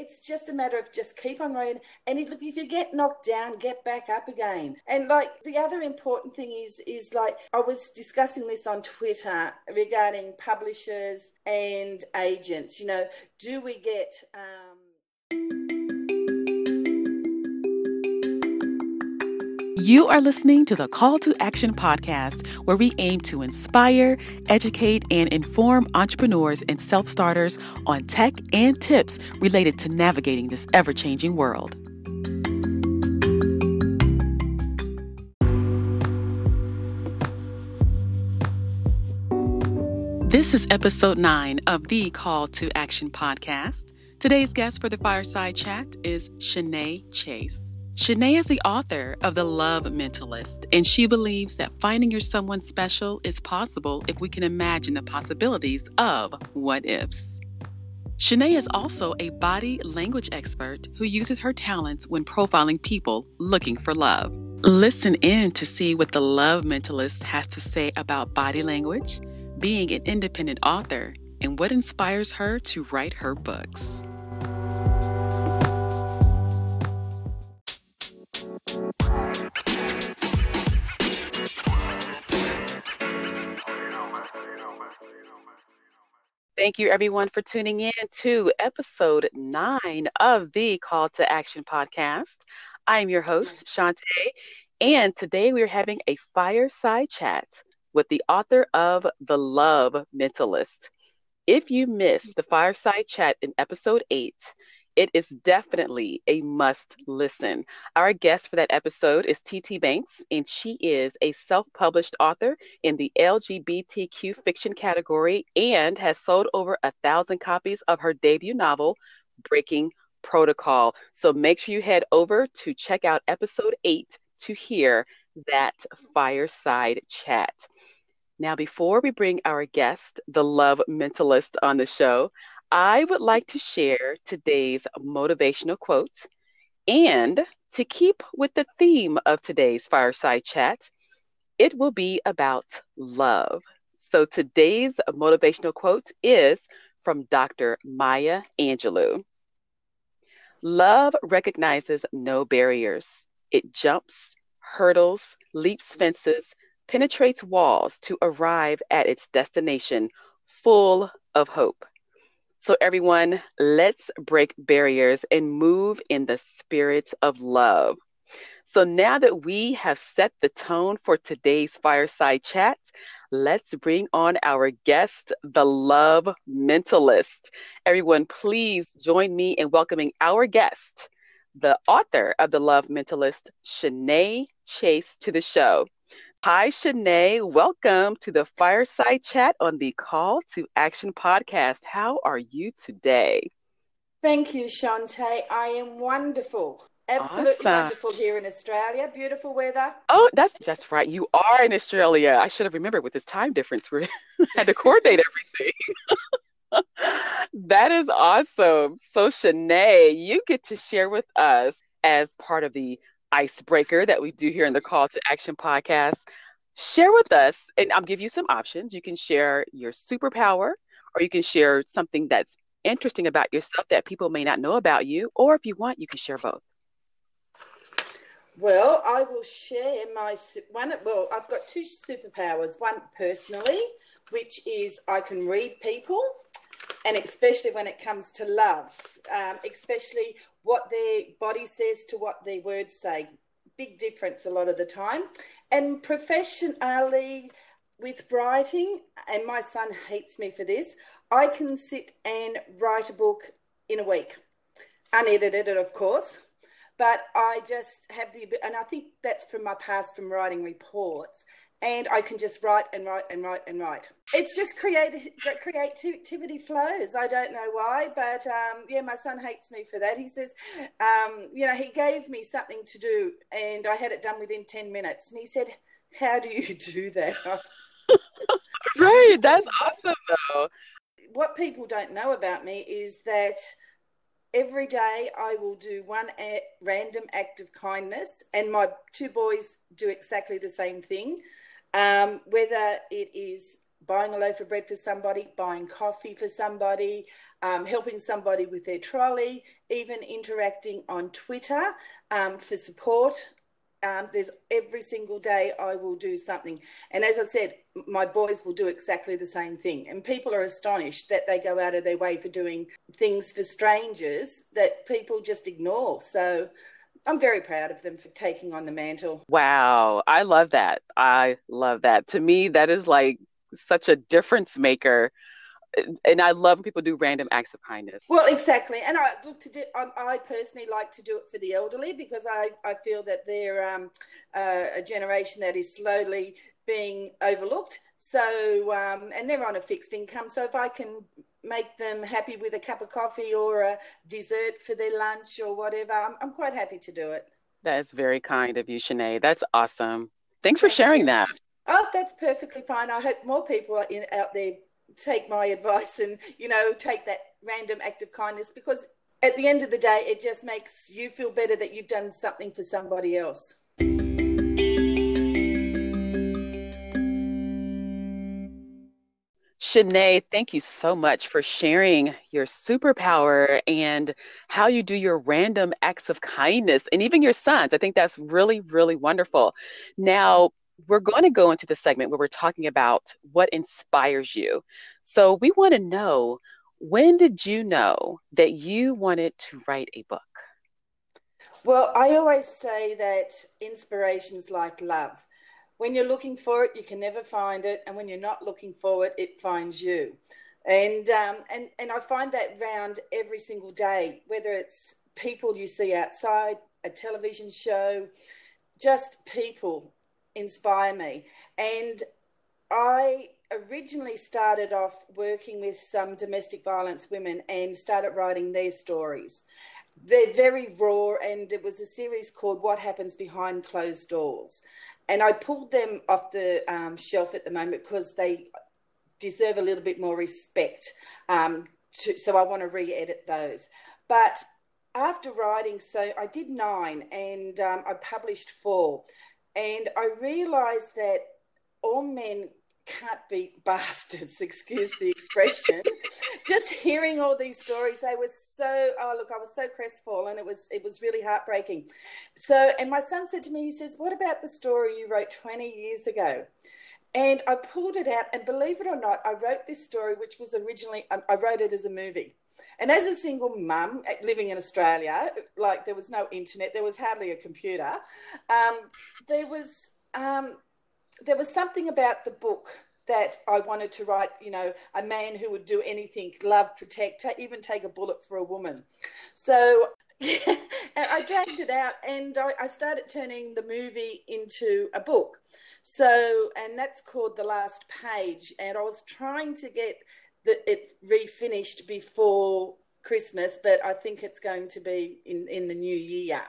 it's just a matter of just keep on reading. And if, look, if you get knocked down, get back up again. And like the other important thing is, is like I was discussing this on Twitter regarding publishers and agents. You know, do we get um, You are listening to the Call to Action podcast, where we aim to inspire, educate, and inform entrepreneurs and self starters on tech and tips related to navigating this ever changing world. This is episode nine of the Call to Action podcast. Today's guest for the fireside chat is Shenae Chase. Shenae is the author of The Love Mentalist, and she believes that finding your someone special is possible if we can imagine the possibilities of what ifs. Shenae is also a body language expert who uses her talents when profiling people looking for love. Listen in to see what the Love Mentalist has to say about body language, being an independent author, and what inspires her to write her books. Thank you, everyone, for tuning in to episode nine of the Call to Action podcast. I am your host, mm. Shantae, and today we are having a fireside chat with the author of The Love Mentalist. If you missed the mm-hmm. fireside chat in episode eight, it is definitely a must listen. Our guest for that episode is TT Banks, and she is a self published author in the LGBTQ fiction category and has sold over a thousand copies of her debut novel, Breaking Protocol. So make sure you head over to check out episode eight to hear that fireside chat. Now, before we bring our guest, the love mentalist, on the show, I would like to share today's motivational quote. And to keep with the theme of today's fireside chat, it will be about love. So today's motivational quote is from Dr. Maya Angelou. Love recognizes no barriers. It jumps, hurdles, leaps fences, penetrates walls to arrive at its destination full of hope. So, everyone, let's break barriers and move in the spirit of love. So, now that we have set the tone for today's fireside chat, let's bring on our guest, the love mentalist. Everyone, please join me in welcoming our guest, the author of The Love Mentalist, Shenae Chase, to the show. Hi, Shenae. Welcome to the Fireside Chat on the Call to Action podcast. How are you today? Thank you, Shantae. I am wonderful. Absolutely awesome. wonderful here in Australia. Beautiful weather. Oh, that's that's right. You are in Australia. I should have remembered with this time difference. We had to coordinate everything. that is awesome. So, Shenae, you get to share with us as part of the icebreaker that we do here in the Call to Action podcast. Share with us, and I'll give you some options. You can share your superpower, or you can share something that's interesting about yourself that people may not know about you, or if you want, you can share both. Well, I will share my one. Well, I've got two superpowers. One personally, which is I can read people and especially when it comes to love, um, especially what their body says to what their words say. Big difference a lot of the time. And professionally, with writing, and my son hates me for this, I can sit and write a book in a week, unedited, of course. But I just have the, and I think that's from my past from writing reports and I can just write and write and write and write. It's just creative creativity flows. I don't know why, but um, yeah, my son hates me for that. He says, um, you know, he gave me something to do, and I had it done within ten minutes. And he said, "How do you do that?" right, that's awesome though. What people don't know about me is that every day I will do one a- random act of kindness, and my two boys do exactly the same thing um, whether it is buying a loaf of bread for somebody, buying coffee for somebody, um, helping somebody with their trolley, even interacting on Twitter um, for support. Um, there's every single day I will do something. And as I said, my boys will do exactly the same thing. And people are astonished that they go out of their way for doing things for strangers that people just ignore. So I'm very proud of them for taking on the mantle. Wow. I love that. I love that. To me, that is like such a difference maker and I love when people do random acts of kindness. Well, exactly, and I look to do. I, I personally like to do it for the elderly because I I feel that they're um, uh, a generation that is slowly being overlooked. So um, and they're on a fixed income. So if I can make them happy with a cup of coffee or a dessert for their lunch or whatever, I'm, I'm quite happy to do it. That's very kind of you, Shenae. That's awesome. Thanks for sharing that. Oh, that's perfectly fine. I hope more people are in, out there take my advice and you know take that random act of kindness because at the end of the day it just makes you feel better that you've done something for somebody else Shenae, thank you so much for sharing your superpower and how you do your random acts of kindness and even your sons. I think that's really, really wonderful. Now, we're going to go into the segment where we're talking about what inspires you. So we want to know when did you know that you wanted to write a book? Well, I always say that inspiration's like love. When you're looking for it, you can never find it, and when you're not looking for it, it finds you. And um, and and I find that round every single day, whether it's people you see outside, a television show, just people inspire me. And I originally started off working with some domestic violence women and started writing their stories. They're very raw, and it was a series called What Happens Behind Closed Doors. And I pulled them off the um, shelf at the moment because they deserve a little bit more respect. Um, to, so I want to re edit those. But after writing, so I did nine and um, I published four. And I realized that all men can't beat bastards, excuse the expression. Just hearing all these stories, they were so oh look, I was so crestfallen. It was it was really heartbreaking. So and my son said to me, he says, What about the story you wrote 20 years ago? And I pulled it out, and believe it or not, I wrote this story, which was originally I wrote it as a movie. And as a single mum eh, living in Australia, like there was no internet, there was hardly a computer. Um, there was um, there was something about the book that I wanted to write. You know, a man who would do anything, love, protect, even take a bullet for a woman. So and I dragged it out and I, I, started turning the movie into a book. So, and that's called The Last Page. And I was trying to get that it refinished before Christmas, but I think it's going to be in, in the new year.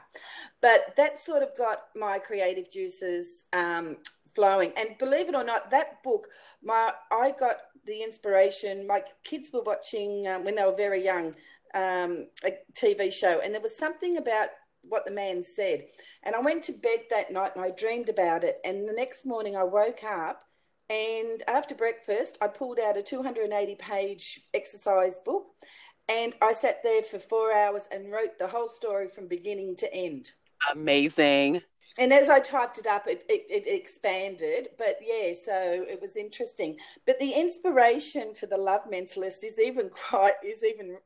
But that sort of got my creative juices um, flowing. And believe it or not, that book, my I got the inspiration. My kids were watching um, when they were very young um, a TV show, and there was something about what the man said. And I went to bed that night and I dreamed about it. And the next morning I woke up and after breakfast, I pulled out a 280 page exercise book and I sat there for four hours and wrote the whole story from beginning to end. Amazing. And as I typed it up, it, it, it, expanded. But yeah, so it was interesting. But the inspiration for the love mentalist is even quite is even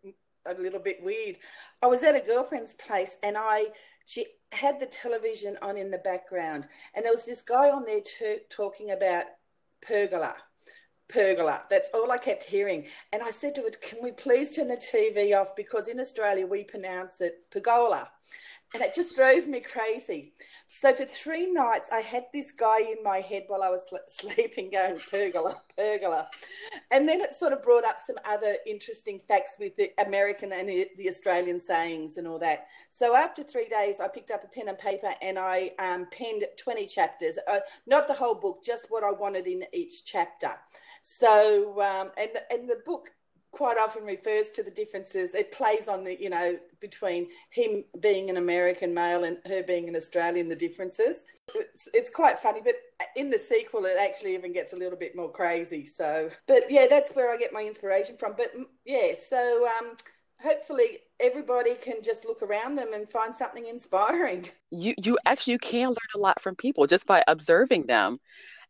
a little bit weird. I was at a girlfriend's place and I she had the television on in the background, and there was this guy on there t- talking about pergola. Pergola. That's all I kept hearing. And I said to it, Can we please turn the TV off? Because in Australia we pronounce it pergola and it just drove me crazy. So for three nights, I had this guy in my head while I was sleeping, going pergola, pergola, and then it sort of brought up some other interesting facts with the American and the Australian sayings and all that. So after three days, I picked up a pen and paper and I um, penned twenty chapters, uh, not the whole book, just what I wanted in each chapter. So um, and and the book quite often refers to the differences. It plays on the, you know, between him being an American male and her being an Australian, the differences. It's, it's quite funny, but in the sequel, it actually even gets a little bit more crazy. So, but yeah, that's where I get my inspiration from. But mm, yeah, so um, hopefully everybody can just look around them and find something inspiring. You you actually you can learn a lot from people just by observing them.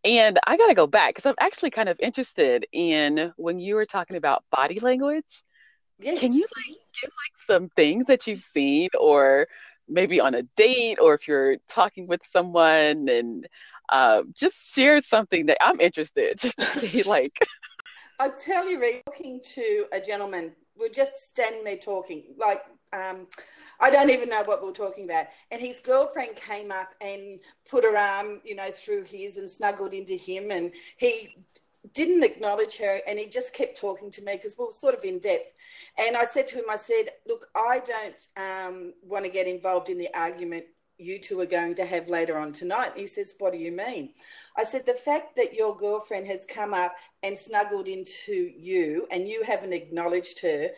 And I got to go back because I'm actually kind of interested in when you were talking about body language. Yes. Can you like give like some things that you've seen or maybe on a date or if you're talking with someone and uh, just share something that I'm interested just to see like I tell you, talking to a gentleman, we're just standing there talking, like um, I don't even know what we are talking about. And his girlfriend came up and put her arm, you know, through his and snuggled into him. And he didn't acknowledge her and he just kept talking to me because we were sort of in depth. And I said to him, I said, Look, I don't um, want to get involved in the argument you two are going to have later on tonight. He says, What do you mean? I said, The fact that your girlfriend has come up and snuggled into you and you haven't acknowledged her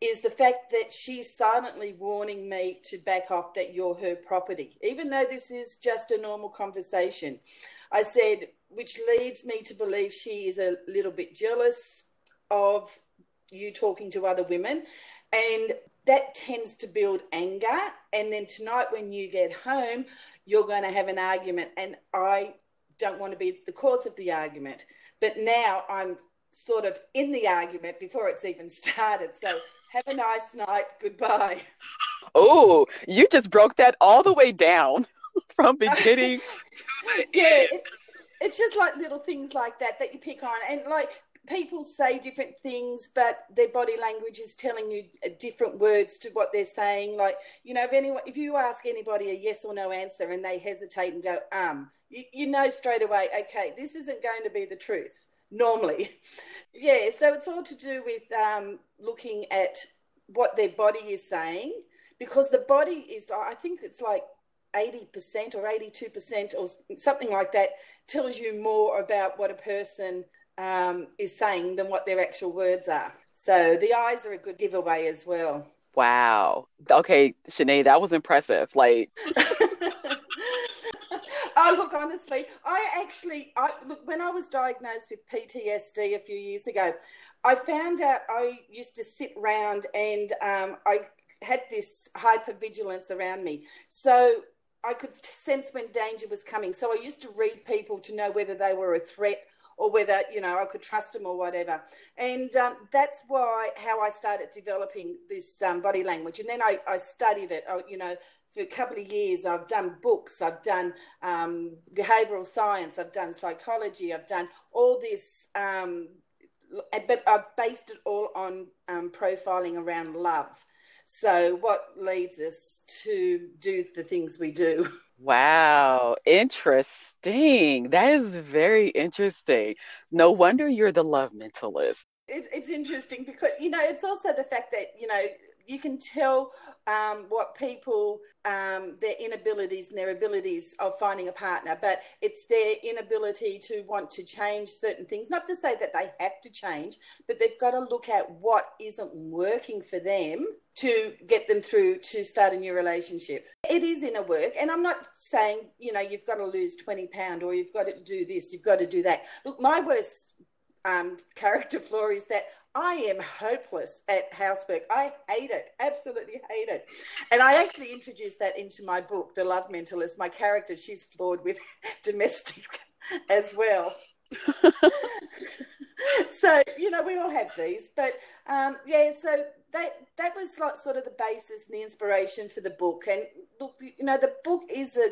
is the fact that she's silently warning me to back off that you're her property, even though this is just a normal conversation. I said, which leads me to believe she is a little bit jealous of you talking to other women. And that tends to build anger. And then tonight, when you get home, you're going to have an argument. And I don't want to be the cause of the argument. But now I'm sort of in the argument before it's even started. So have a nice night. Goodbye. Oh, you just broke that all the way down from beginning yeah, it, it's just like little things like that that you pick on. And like people say different things, but their body language is telling you different words to what they're saying. Like, you know, if anyone, if you ask anybody a yes or no answer and they hesitate and go, um, you, you know straight away, okay, this isn't going to be the truth normally. yeah, so it's all to do with um, looking at what their body is saying because the body is, I think it's like 80% or 82% or something like that tells you more about what a person um, is saying than what their actual words are. So the eyes are a good giveaway as well. Wow. Okay, Shenae, that was impressive. Like oh, look, honestly, I actually, I look when I was diagnosed with PTSD a few years ago, I found out I used to sit round and um, I had this hypervigilance around me. So I could sense when danger was coming. So I used to read people to know whether they were a threat or whether you know I could trust them or whatever. And um, that's why how I started developing this um, body language. And then I, I studied it. I, you know, for a couple of years, I've done books, I've done um, behavioral science, I've done psychology, I've done all this, um, but I've based it all on um, profiling around love. So, what leads us to do the things we do? Wow, interesting. That is very interesting. No wonder you're the love mentalist. It, it's interesting because, you know, it's also the fact that, you know, you can tell um, what people um, their inabilities and their abilities of finding a partner but it's their inability to want to change certain things not to say that they have to change but they've got to look at what isn't working for them to get them through to start a new relationship. It is inner work. And I'm not saying, you know, you've got to lose 20 pound or you've got to do this, you've got to do that. Look, my worst um, character flaw is that I am hopeless at housework. I hate it, absolutely hate it. And I actually introduced that into my book, The Love Mentalist. My character, she's flawed with domestic as well. so, you know, we all have these. But um, yeah, so that, that was like sort of the basis and the inspiration for the book. And look, you know, the book is a,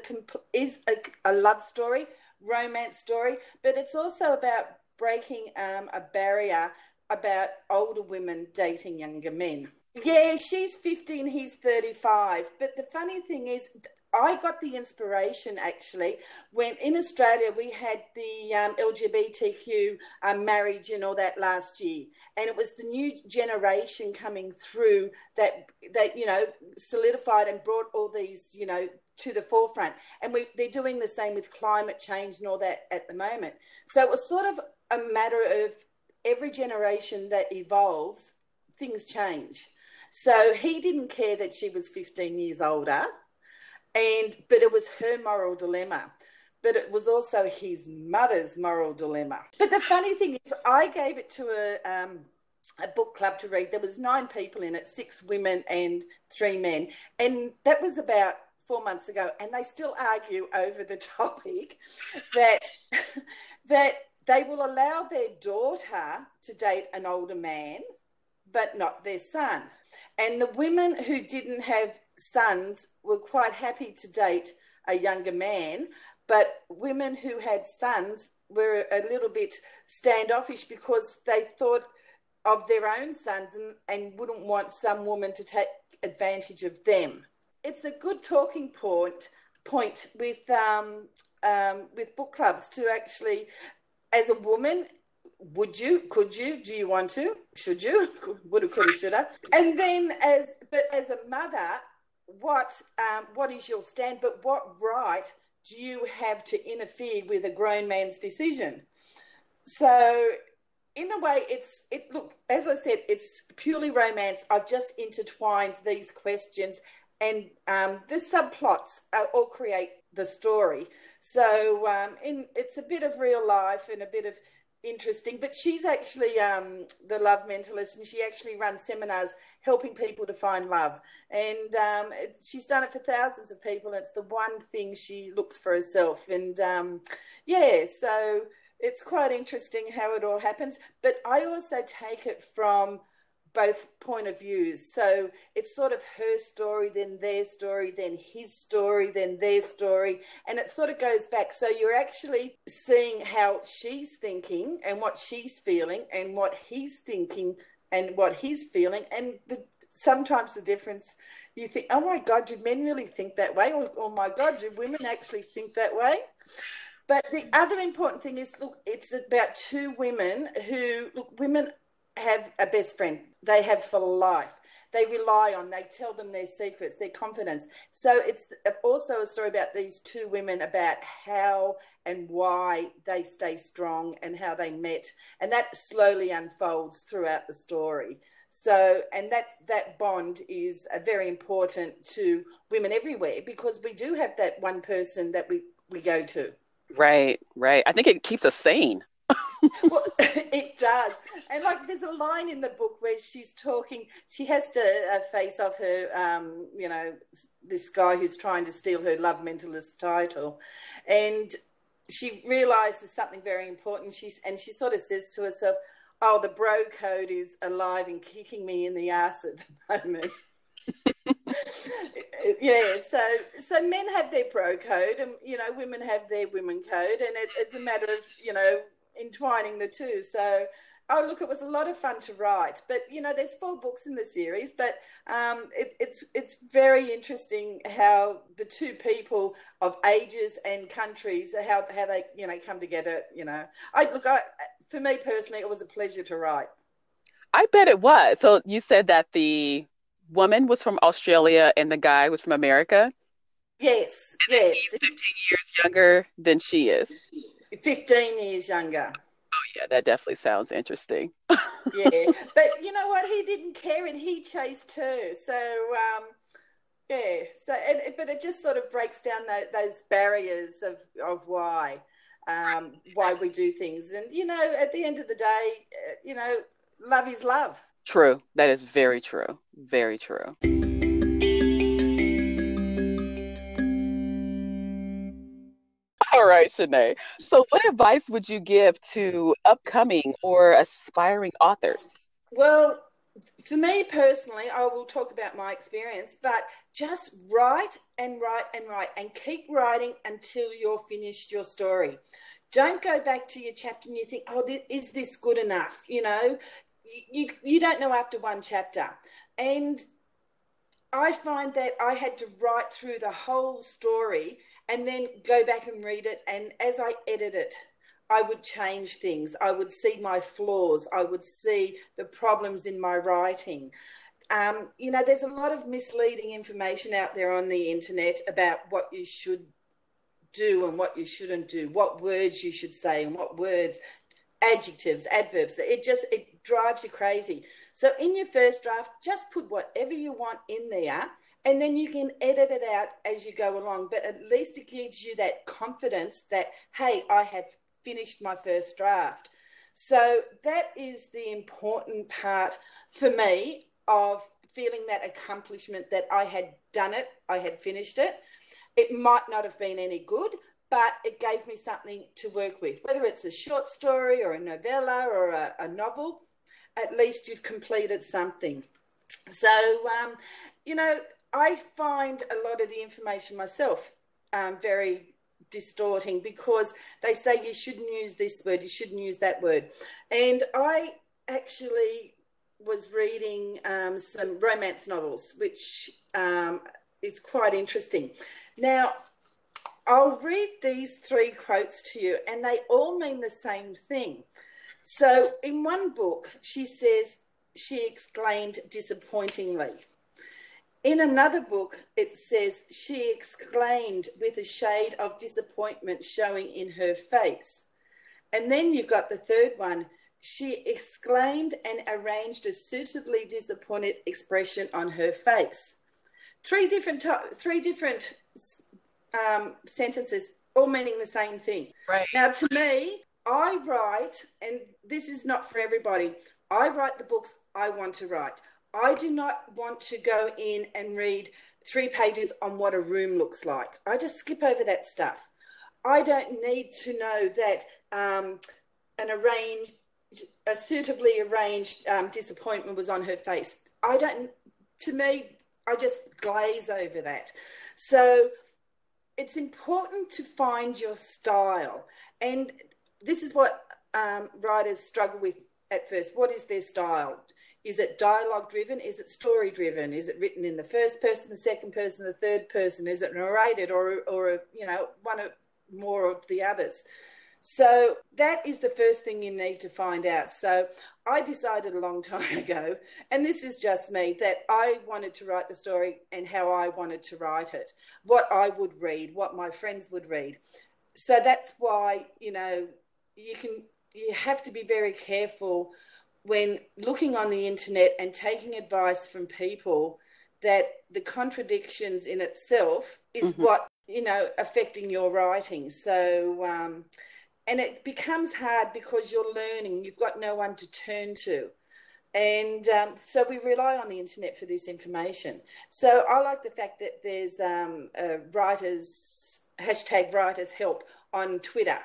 is a, a love story, romance story, but it's also about breaking um, a barrier about older women dating younger men. Yeah, she's 15, he's 35. But the funny thing is, I got the inspiration actually when in Australia we had the um, LGBTQ um, marriage and all that last year, and it was the new generation coming through that that you know solidified and brought all these you know to the forefront, and we, they're doing the same with climate change and all that at the moment. So it was sort of a matter of every generation that evolves, things change. So he didn't care that she was 15 years older, and but it was her moral dilemma. But it was also his mother's moral dilemma. But the funny thing is, I gave it to a um, a book club to read. There was nine people in it, six women and three men, and that was about four months ago, and they still argue over the topic that that they will allow their daughter to date an older man, but not their son. And the women who didn't have sons were quite happy to date a younger man, but women who had sons were a little bit standoffish because they thought of their own sons and, and wouldn't want some woman to take advantage of them it's a good talking point point with um, um, with book clubs to actually, as a woman, would you, could you, do you want to, should you, woulda, coulda, shoulda, and then as but as a mother, what um, what is your stand? But what right do you have to interfere with a grown man's decision? So in a way it's it look as i said it's purely romance i've just intertwined these questions and um, the subplots all create the story. So um, in, it's a bit of real life and a bit of interesting. But she's actually um, the love mentalist, and she actually runs seminars helping people to find love. And um, it, she's done it for thousands of people. And it's the one thing she looks for herself. And um, yeah, so it's quite interesting how it all happens. But I also take it from both point of views. So it's sort of her story, then their story, then his story, then their story. And it sort of goes back. So you're actually seeing how she's thinking and what she's feeling and what he's thinking and what he's feeling. And the, sometimes the difference, you think, oh my God, do men really think that way? Or, oh my God, do women actually think that way? But the other important thing is look, it's about two women who, look, women have a best friend. They have for life. They rely on they tell them their secrets their confidence. So it's also a story about these two women about how and why they stay strong and how they met. And that slowly unfolds throughout the story. So and that that bond is very important to women everywhere because we do have that one person that we we go to. Right right. I think it keeps us sane well, it does. And like, there's a line in the book where she's talking. She has to uh, face off her, um, you know, this guy who's trying to steal her love mentalist title, and she realizes something very important. She's and she sort of says to herself, "Oh, the bro code is alive and kicking me in the ass at the moment." yeah, so so men have their bro code, and you know, women have their women code, and it, it's a matter of you know entwining the two. So, oh look, it was a lot of fun to write. But you know, there's four books in the series, but um, it, it's it's very interesting how the two people of ages and countries how how they you know come together. You know, I look, I, for me personally, it was a pleasure to write. I bet it was. So you said that the woman was from Australia and the guy was from America. Yes, yes. He's Fifteen years younger than she is. 15 years younger. Oh, yeah, that definitely sounds interesting. yeah, but you know what? He didn't care and he chased her. So, um, yeah, so, and, but it just sort of breaks down the, those barriers of, of why. Um, why we do things. And, you know, at the end of the day, uh, you know, love is love. True. That is very true. Very true. Right, Shenae. So, what advice would you give to upcoming or aspiring authors? Well, for me personally, I will talk about my experience, but just write and write and write and keep writing until you're finished your story. Don't go back to your chapter and you think, oh, is this good enough? You know, you, you don't know after one chapter. And I find that I had to write through the whole story and then go back and read it. And as I edit it, I would change things. I would see my flaws. I would see the problems in my writing. Um, you know, there's a lot of misleading information out there on the internet about what you should do and what you shouldn't do, what words you should say and what words adjectives, adverbs. It just it drives you crazy. So in your first draft, just put whatever you want in there and then you can edit it out as you go along. But at least it gives you that confidence that, hey, I have finished my first draft. So that is the important part for me of feeling that accomplishment that I had done it, I had finished it. It might not have been any good, but it gave me something to work with. Whether it's a short story or a novella or a, a novel, at least you've completed something. So, um, you know, I find a lot of the information myself um, very distorting because they say you shouldn't use this word, you shouldn't use that word. And I actually was reading um, some romance novels, which um, is quite interesting. Now, I'll read these three quotes to you, and they all mean the same thing. So, in one book, she says, she exclaimed disappointingly. In another book, it says she exclaimed with a shade of disappointment showing in her face. And then you've got the third one. She exclaimed and arranged a suitably disappointed expression on her face. Three different, three different um, sentences, all meaning the same thing. Right. Now, to me, I write, and this is not for everybody. I write the books I want to write. I do not want to go in and read three pages on what a room looks like. I just skip over that stuff. I don't need to know that um, an arranged, a suitably arranged um, disappointment was on her face. I don't, to me, I just glaze over that. So it's important to find your style. And this is what um, writers struggle with at first. What is their style? Is it dialogue driven? Is it story driven? Is it written in the first person, the second person, the third person? Is it narrated or, or you know, one or more of the others? So that is the first thing you need to find out. So I decided a long time ago, and this is just me, that I wanted to write the story and how I wanted to write it, what I would read, what my friends would read. So that's why, you know, you can you have to be very careful when looking on the internet and taking advice from people that the contradictions in itself is mm-hmm. what you know affecting your writing. So um, and it becomes hard because you're learning. You've got no one to turn to. And um, so we rely on the internet for this information. So i like the fact that there's um, writers hashtag writers help on twitter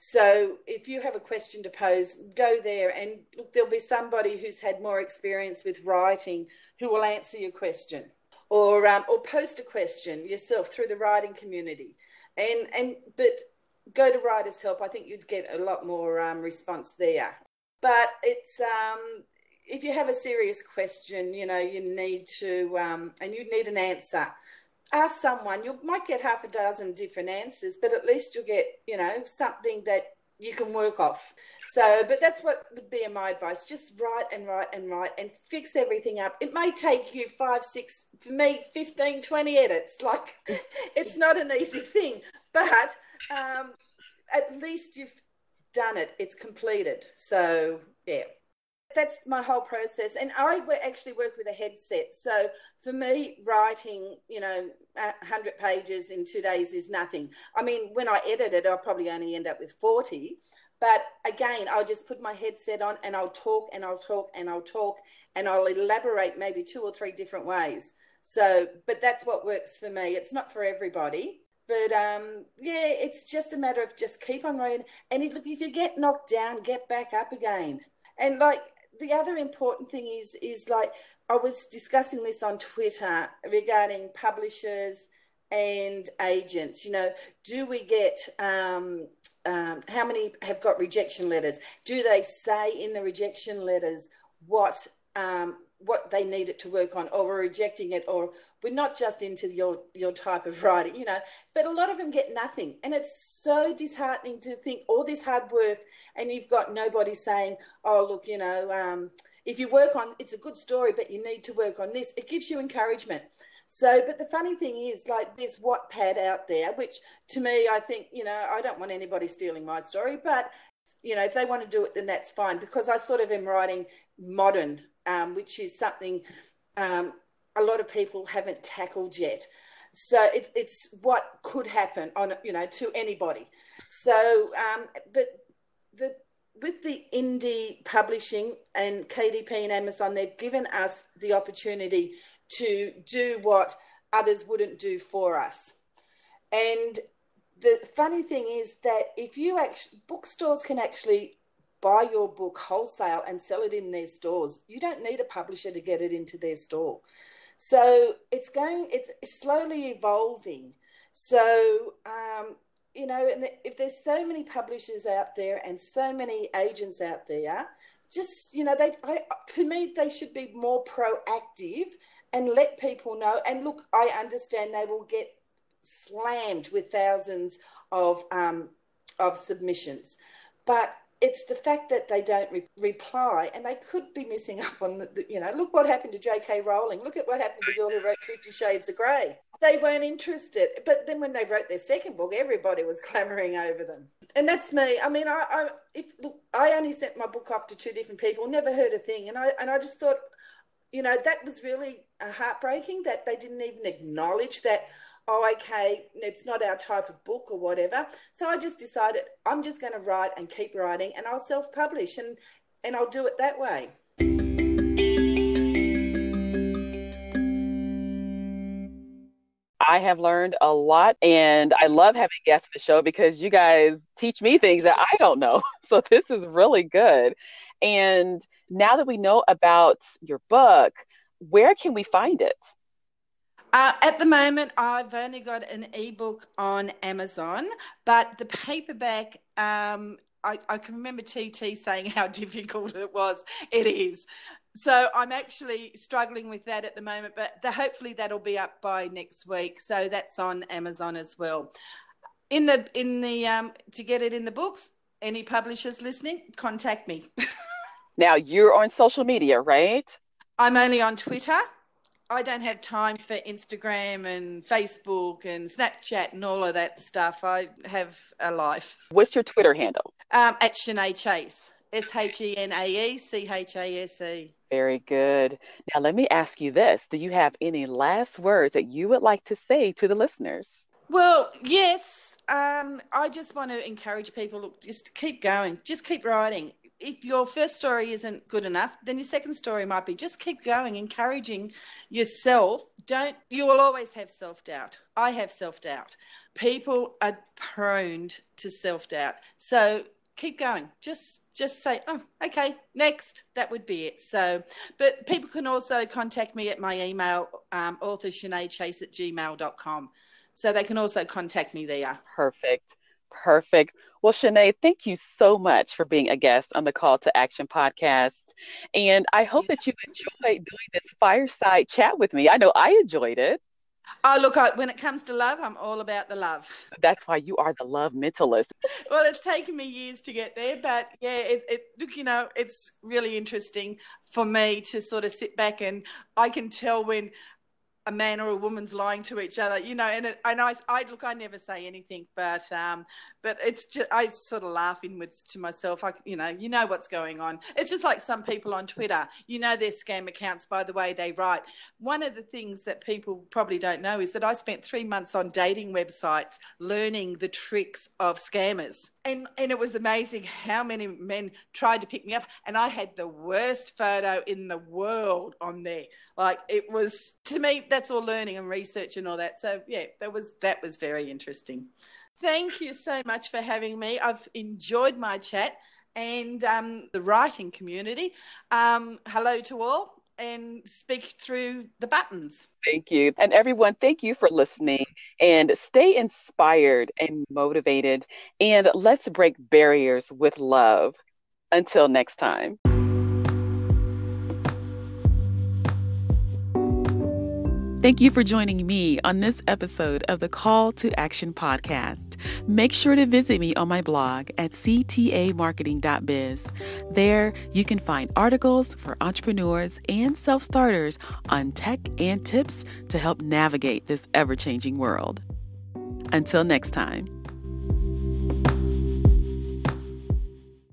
so if you have a question to pose, go there and look, there'll be somebody who's had more experience with writing who will answer your question. Or, um, or post a question yourself through the writing community. And, and but go to Writers Help. I think you'd get a lot more um, response there. But it's um, if you have a serious question, you know, you need to, um, and you need an answer ask someone, you might get half a dozen different answers, but at least you'll get, you know, something that you can work off. So, but that's what would be my advice. Just write and write and write and fix everything up. It may take you five, six, for me, 15, 20 edits. Like, it's not an easy thing, but um, at least you've done it, it's completed. So, yeah that's my whole process. And I actually work with a headset. So for me, writing, you know, 100 pages in two days is nothing. I mean, when I edit it, I'll probably only end up with 40. But again, I'll just put my headset on and I'll talk and I'll talk and I'll talk and I'll elaborate maybe two or three different ways. So, but that's what works for me. It's not for everybody. But um, yeah, it's just a matter of just keep on reading. And look, if you get knocked down, get back up again. And like the other important thing is is like I was discussing this on Twitter regarding publishers and agents. You know, do we get um, um, how many have got rejection letters? Do they say in the rejection letters what um, what they need it to work on, or we're rejecting it, or we're not just into your your type of writing, you know. But a lot of them get nothing, and it's so disheartening to think all this hard work, and you've got nobody saying, "Oh, look, you know, um, if you work on, it's a good story, but you need to work on this." It gives you encouragement. So, but the funny thing is, like, there's Wattpad out there, which to me, I think, you know, I don't want anybody stealing my story, but you know, if they want to do it, then that's fine because I sort of am writing modern, um, which is something um, a lot of people haven't tackled yet. So it's it's what could happen on you know to anybody. So, um, but the with the indie publishing and KDP and Amazon, they've given us the opportunity to do what others wouldn't do for us. And the funny thing is that if you actually, bookstores can actually buy your book wholesale and sell it in their stores. You don't need a publisher to get it into their store. So it's going, it's slowly evolving. So, um, you know, and if there's so many publishers out there and so many agents out there, just you know, they I, for me they should be more proactive and let people know. And look, I understand they will get slammed with thousands of um, of submissions, but it's the fact that they don't re- reply and they could be missing up on the, the, you know look what happened to jk rowling look at what happened to the girl who wrote 50 shades of grey. They weren't interested but then when they wrote their second book everybody was clamoring over them. And that's me. I mean i, I if look i only sent my book off to two different people never heard a thing and i and i just thought you know that was really uh, heartbreaking that they didn't even acknowledge that oh, okay, it's not our type of book or whatever. So I just decided I'm just going to write and keep writing and I'll self publish and, and I'll do it that way. I have learned a lot and I love having guests on the show because you guys teach me things that I don't know. So this is really good. And now that we know about your book, where can we find it? Uh, at the moment, I've only got an ebook on Amazon, but the paperback, um, I, I, can remember TT saying how difficult it was. It is. So I'm actually struggling with that at the moment, but the, hopefully that'll be up by next week. So that's on Amazon as well. In the in the um, to get it in the books, any publishers listening, contact me. now you're on social media, right? I'm only on Twitter I don't have time for Instagram and Facebook and Snapchat and all of that stuff. I have a life. What's your Twitter handle? Um, at Shenae Chase. S H E N A E C H A S E. Very good. Now, let me ask you this Do you have any last words that you would like to say to the listeners? Well, yes. Um, I just want to encourage people look, just keep going, just keep writing if your first story isn't good enough, then your second story might be just keep going, encouraging yourself. Don't, you will always have self doubt. I have self doubt. People are prone to self doubt. So keep going. Just, just say, oh, okay, next. That would be it. So, but people can also contact me at my email, um, author Chase at gmail.com. So they can also contact me there. Perfect. Perfect. Well, Shenae, thank you so much for being a guest on the Call to Action podcast. And I hope that you enjoyed doing this fireside chat with me. I know I enjoyed it. Oh, look, I, when it comes to love, I'm all about the love. That's why you are the love mentalist. well, it's taken me years to get there, but yeah, it, it, look, you know, it's really interesting for me to sort of sit back and I can tell when a man or a woman's lying to each other, you know, and it, and I, I look, I never say anything, but um, but it's just I sort of laugh inwards to myself. I, you know, you know what's going on. It's just like some people on Twitter, you know, their scam accounts by the way they write. One of the things that people probably don't know is that I spent three months on dating websites learning the tricks of scammers and and it was amazing how many men tried to pick me up. And i had the worst photo in the world on there. Like it was to me that's all learning and research and all that. So yeah that was that was very interesting. Thank you so much for having me. I've enjoyed my chat and um, the writing community. Um, hello to all and speak through the buttons. Thank you. And everyone, thank you for listening and stay inspired and motivated. And let's break barriers with love. Until next time. Thank you for joining me on this episode of the Call to Action podcast. Make sure to visit me on my blog at ctamarketing.biz. There, you can find articles for entrepreneurs and self starters on tech and tips to help navigate this ever changing world. Until next time.